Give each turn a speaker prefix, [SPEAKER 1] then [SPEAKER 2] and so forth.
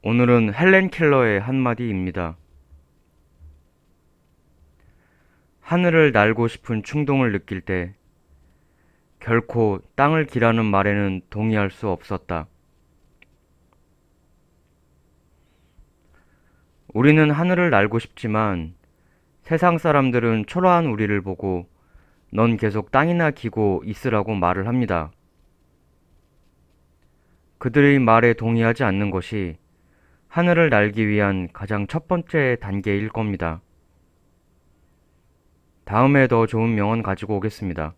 [SPEAKER 1] 오늘은 헬렌 켈러의 한마디입니다. 하늘을 날고 싶은 충동을 느낄 때 결코 땅을 기라는 말에는 동의할 수 없었다. 우리는 하늘을 날고 싶지만 세상 사람들은 초라한 우리를 보고 넌 계속 땅이나 기고 있으라고 말을 합니다. 그들의 말에 동의하지 않는 것이 하늘을 날기 위한 가장 첫 번째 단계일 겁니다. 다음에 더 좋은 명언 가지고 오겠습니다.